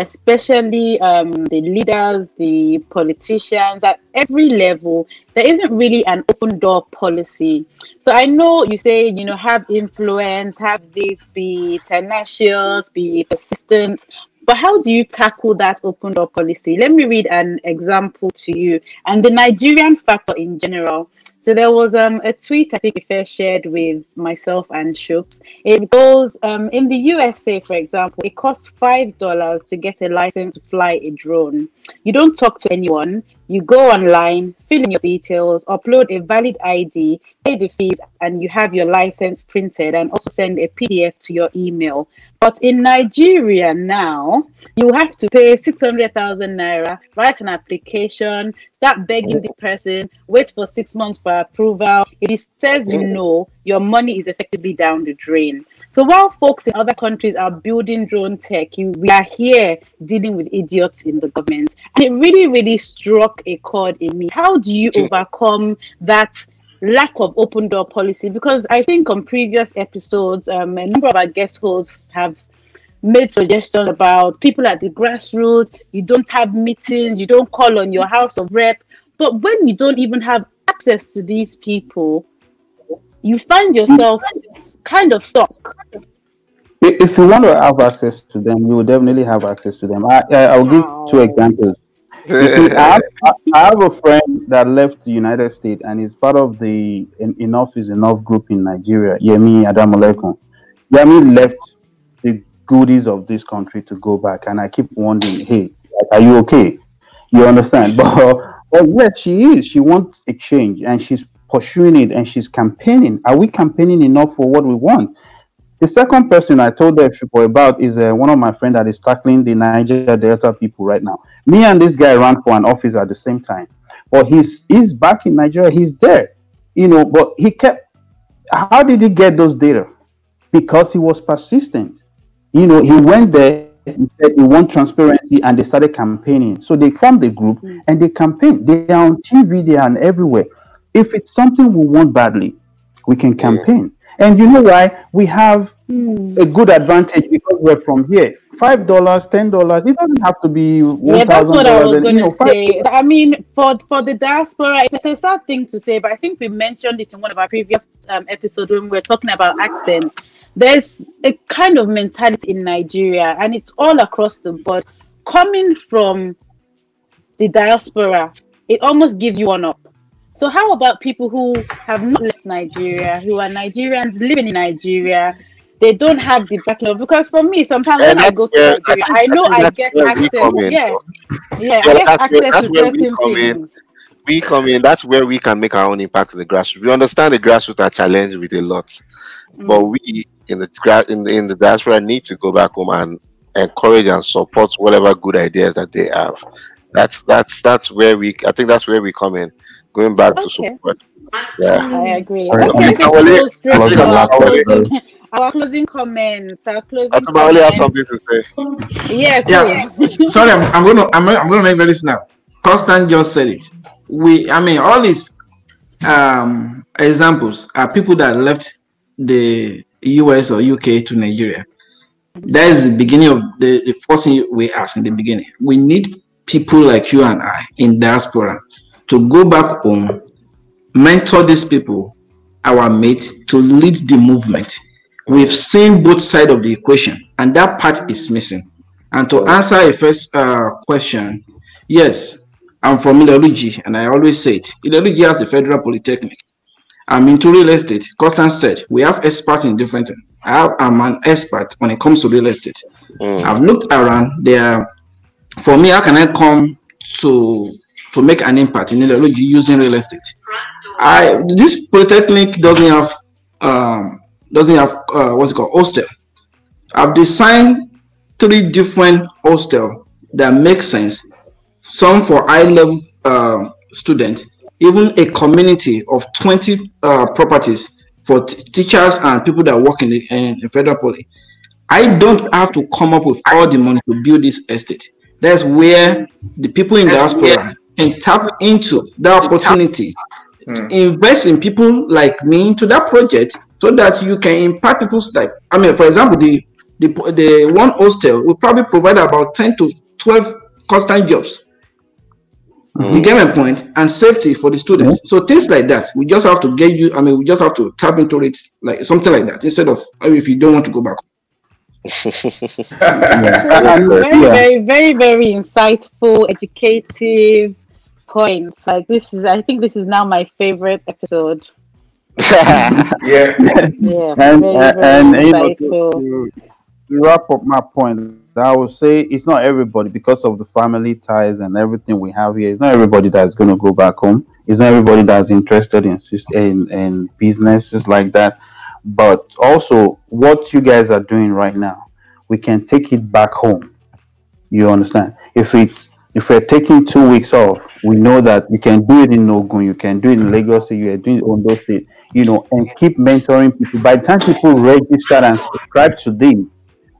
especially um, the leaders, the politicians at every level, there isn't really an open door policy. So I know you say, you know, have influence, have this, be tenacious, be persistent. But how do you tackle that open door policy? Let me read an example to you and the Nigerian factor in general. So there was um, a tweet I think first shared with myself and Shoops. It goes um, in the USA, for example, it costs five dollars to get a license to fly a drone. You don't talk to anyone. You go online, fill in your details, upload a valid ID, pay the fees, and you have your license printed and also send a PDF to your email. But in Nigeria now, you have to pay 600,000 naira, write an application, start begging this person, wait for six months for approval. If he says no, your money is effectively down the drain. So while folks in other countries are building drone tech, we are here dealing with idiots in the government. And it really, really struck a chord in me. How do you overcome that lack of open door policy? Because I think on previous episodes, um, a number of our guest hosts have made suggestions about people at the grassroots. You don't have meetings, you don't call on your house of rep. But when you don't even have access to these people, you find yourself kind of stuck. If you want to have access to them, you will definitely have access to them. I, I, will give two examples. See, I have, I have, a friend that left the United States and is part of the Enough is Enough group in Nigeria, Yemi Adamolekun. Yemi left the goodies of this country to go back, and I keep wondering, hey, are you okay? You understand? But, but yet she is. She wants a change, and she's pursuing it, and she's campaigning. Are we campaigning enough for what we want? The second person I told the people about is uh, one of my friends that is tackling the Niger Delta people right now. Me and this guy ran for an office at the same time, but he's he's back in Nigeria. He's there, you know. But he kept. How did he get those data? Because he was persistent. You know, he went there. He said he want transparency, and they started campaigning. So they formed the group mm. and they campaign. They are on TV. They are everywhere. If it's something we want badly, we can campaign. And you know why? We have mm. a good advantage because we're from here. Five dollars, ten dollars. It doesn't have to be Yeah, that's what I was going to say. I mean, for for the diaspora, it's a sad thing to say, but I think we mentioned it in one of our previous um, episodes when we were talking about accents. There's a kind of mentality in Nigeria, and it's all across the board. Coming from the diaspora, it almost gives you one up so how about people who have not left Nigeria, who are Nigerians living in Nigeria? They don't have the backing because for me, sometimes when I go to yeah, Nigeria, I, I know I, get access. Yeah, yeah, I get access to certain things. In. We come in. That's where we can make our own impact in the grassroots. We understand the grassroots are challenged with a lot, mm. but we in the in the in the diaspora need to go back home and encourage and support whatever good ideas that they have. That's that's that's where we. I think that's where we come in going back okay. to support. Yeah, I agree. Okay, okay, so our, closing, our closing comments. Our closing. I only have something to say. Yeah, yeah. Sorry, I'm, I'm gonna I'm, I'm gonna make this now. Constant just said it. We, I mean, all these um examples are people that left the US or UK to Nigeria. That is the beginning of the, the first thing we ask in the beginning. We need people like you and I in diaspora to go back home, mentor these people, our mates, to lead the movement. We've seen both sides of the equation, and that part is missing. And to answer a first uh, question, yes, I'm from Ileoluji, and I always say it. Ileoluji has the Federal Polytechnic. I'm into real estate. Constance said we have experts in different. I am an expert when it comes to real estate. Mm. I've looked around. There, for me, how can I come to to make an impact in Ileoluji using real estate. I this polytechnic doesn't have um, doesn't have uh, what's it called hostel. I've designed three different hostel that make sense. Some for high level uh, students, even a community of 20 uh, properties for teachers and people that work in the in federal poly. I don't have to come up with all the money to build this estate. That's where the people in the diaspora and tap into that opportunity mm. invest in people like me into that project so that you can impact people's life i mean for example the the, the one hostel will probably provide about 10 to 12 constant jobs mm. you get my point and safety for the students mm. so things like that we just have to get you i mean we just have to tap into it like something like that instead of if you don't want to go back yeah. very, very, very, very insightful, educative, points. Like this is, I think this is now my favorite episode. yeah, yeah, and very, uh, very and able to, to wrap up my point. I would say it's not everybody because of the family ties and everything we have here. It's not everybody that's going to go back home. It's not everybody that's interested in in, in businesses like that. But also, what you guys are doing right now, we can take it back home. You understand? If it's if we're taking two weeks off, we know that you can do it in Ogun, you can do it in mm. Lagos, you are doing it Ondo State, you know, and keep mentoring people. By the time people register and subscribe to them,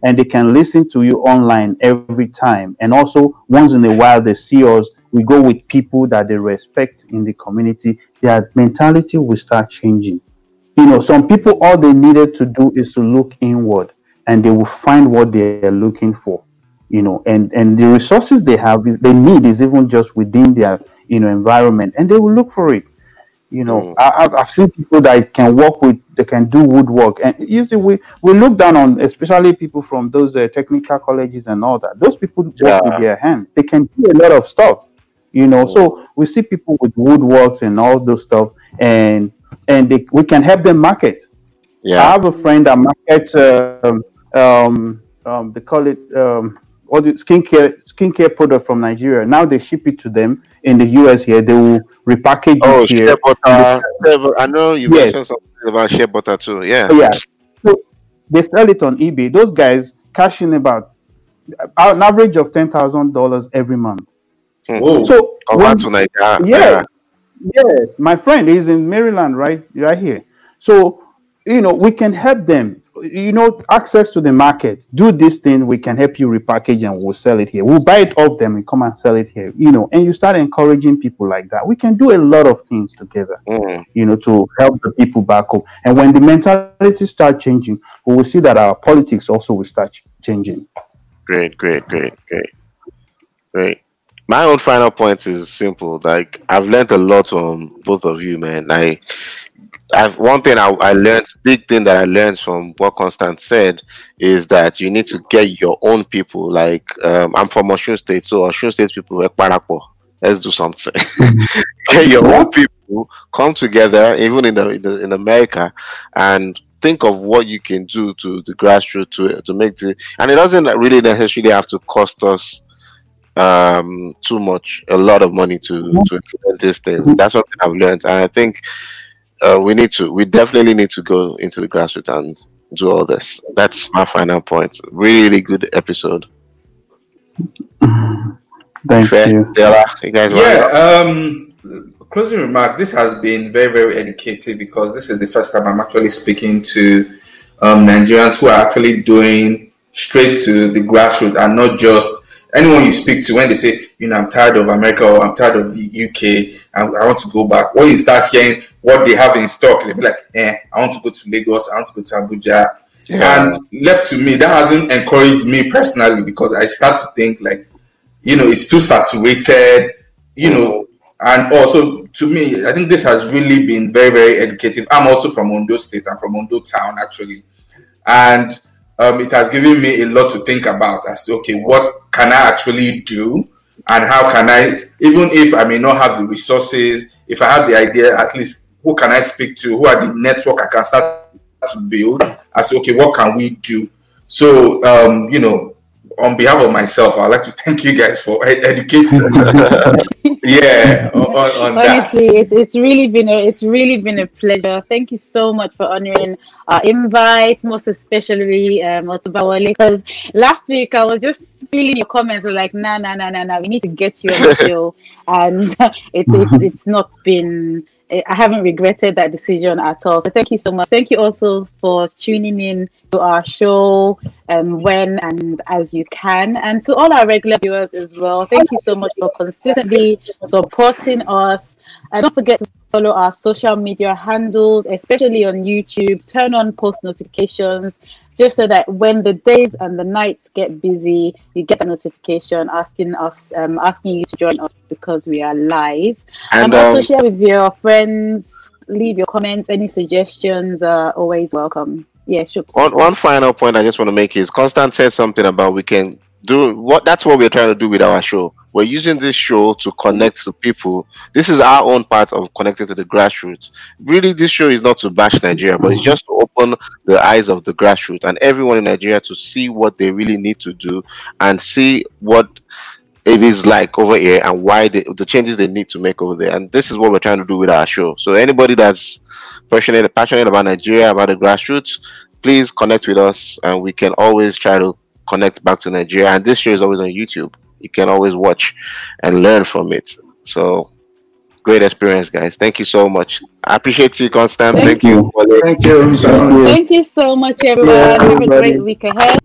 and they can listen to you online every time, and also once in a while they see us, we go with people that they respect in the community. Their mentality will start changing. You know, some people all they needed to do is to look inward and they will find what they are looking for you know and and the resources they have they need is even just within their you know environment and they will look for it you know mm. I, have seen people that can work with they can do woodwork and usually we we look down on especially people from those uh, technical colleges and all that those people work yeah. with their hands they can do a lot of stuff you know mm. so we see people with woodworks and all those stuff and and they, we can help them market yeah i have a friend that markets um, um, um, they call it um, all the skincare skincare product from Nigeria. Now they ship it to them in the US here. They will repackage oh, it here. Butter. I know you yes. mentioned something about shea butter too. Yeah. Yeah. So they sell it on eBay. Those guys cash in about an average of ten thousand dollars every month. Hmm. Whoa. So when, to Nigeria. Yeah. Yeah. My friend is in Maryland, right? Right here. So you know, we can help them you know, access to the market. Do this thing, we can help you repackage and we'll sell it here. We'll buy it off them and come and sell it here. You know, and you start encouraging people like that. We can do a lot of things together, mm. you know, to help the people back home. And when the mentality start changing, we will see that our politics also will start changing. Great, great, great, great, great. My own final point is simple. Like I've learned a lot from both of you, man. I I've, one thing I, I learned, big thing that I learned from what Constant said is that you need to get your own people. Like um, I'm from Osun State, so Osun State people parapo. Let's do something. get your own people, come together, even in the, in the in America, and think of what you can do to the grassroots to to make the. And it doesn't really necessarily have to cost us um too much, a lot of money to to implement these things. That's what I've learned, and I think uh, we need to we definitely need to go into the grassroots and do all this. That's my final point. Really good episode. Thank Fair. you. Dela, you guys yeah um closing remark this has been very very educative because this is the first time i'm actually speaking to um, nigerians who are actually doing straight to the grassroots and not just anyone you speak to when they say, you know, I'm tired of America or I'm tired of the UK and I want to go back, when you start hearing what they have in stock, they'll be like, eh, I want to go to Lagos, I want to go to Abuja. Yeah. And left to me, that hasn't encouraged me personally because I start to think like, you know, it's too saturated, you know, and also to me, I think this has really been very, very educative. I'm also from Ondo State, I'm from Ondo Town actually. And um, it has given me a lot to think about as to okay, what can I actually do, and how can I, even if I may not have the resources, if I have the idea, at least who can I speak to, who are the network I can start to build, as okay, what can we do? So, um, you know, on behalf of myself, I'd like to thank you guys for educating. yeah, on, on honestly, it, it's really been a it's really been a pleasure. Thank you so much for honoring our invite, most especially um, Otumba Wale. Because last week I was just feeling your comments like, nah, nah, nah, nah, nah. We need to get you on the show, and it's it's it's not been I haven't regretted that decision at all. So thank you so much. Thank you also for tuning in to our show um, when and as you can. And to all our regular viewers as well, thank you so much for consistently supporting us. And don't forget to follow our social media handles, especially on YouTube. Turn on post notifications just so that when the days and the nights get busy, you get a notification asking us, um, asking you to join us because we are live. And, and also um, share with your friends, leave your comments, any suggestions are always welcome. Yeah, sure. One, one final point I just want to make is Constant said something about we can do what that's what we're trying to do with our show we're using this show to connect to people. This is our own part of connecting to the grassroots. Really, this show is not to bash Nigeria, but it's just to open the eyes of the grassroots and everyone in Nigeria to see what they really need to do and see what it is like over here and why they, the changes they need to make over there. And this is what we're trying to do with our show. So anybody that's passionate passionate about Nigeria, about the grassroots, please connect with us and we can always try to connect back to Nigeria. And this show is always on YouTube you can always watch and learn from it. So great experience, guys. Thank you so much. I appreciate you, Constant. Thank, Thank you. you. Thank you. Thank you so much, everyone. Yeah, Have a great week ahead.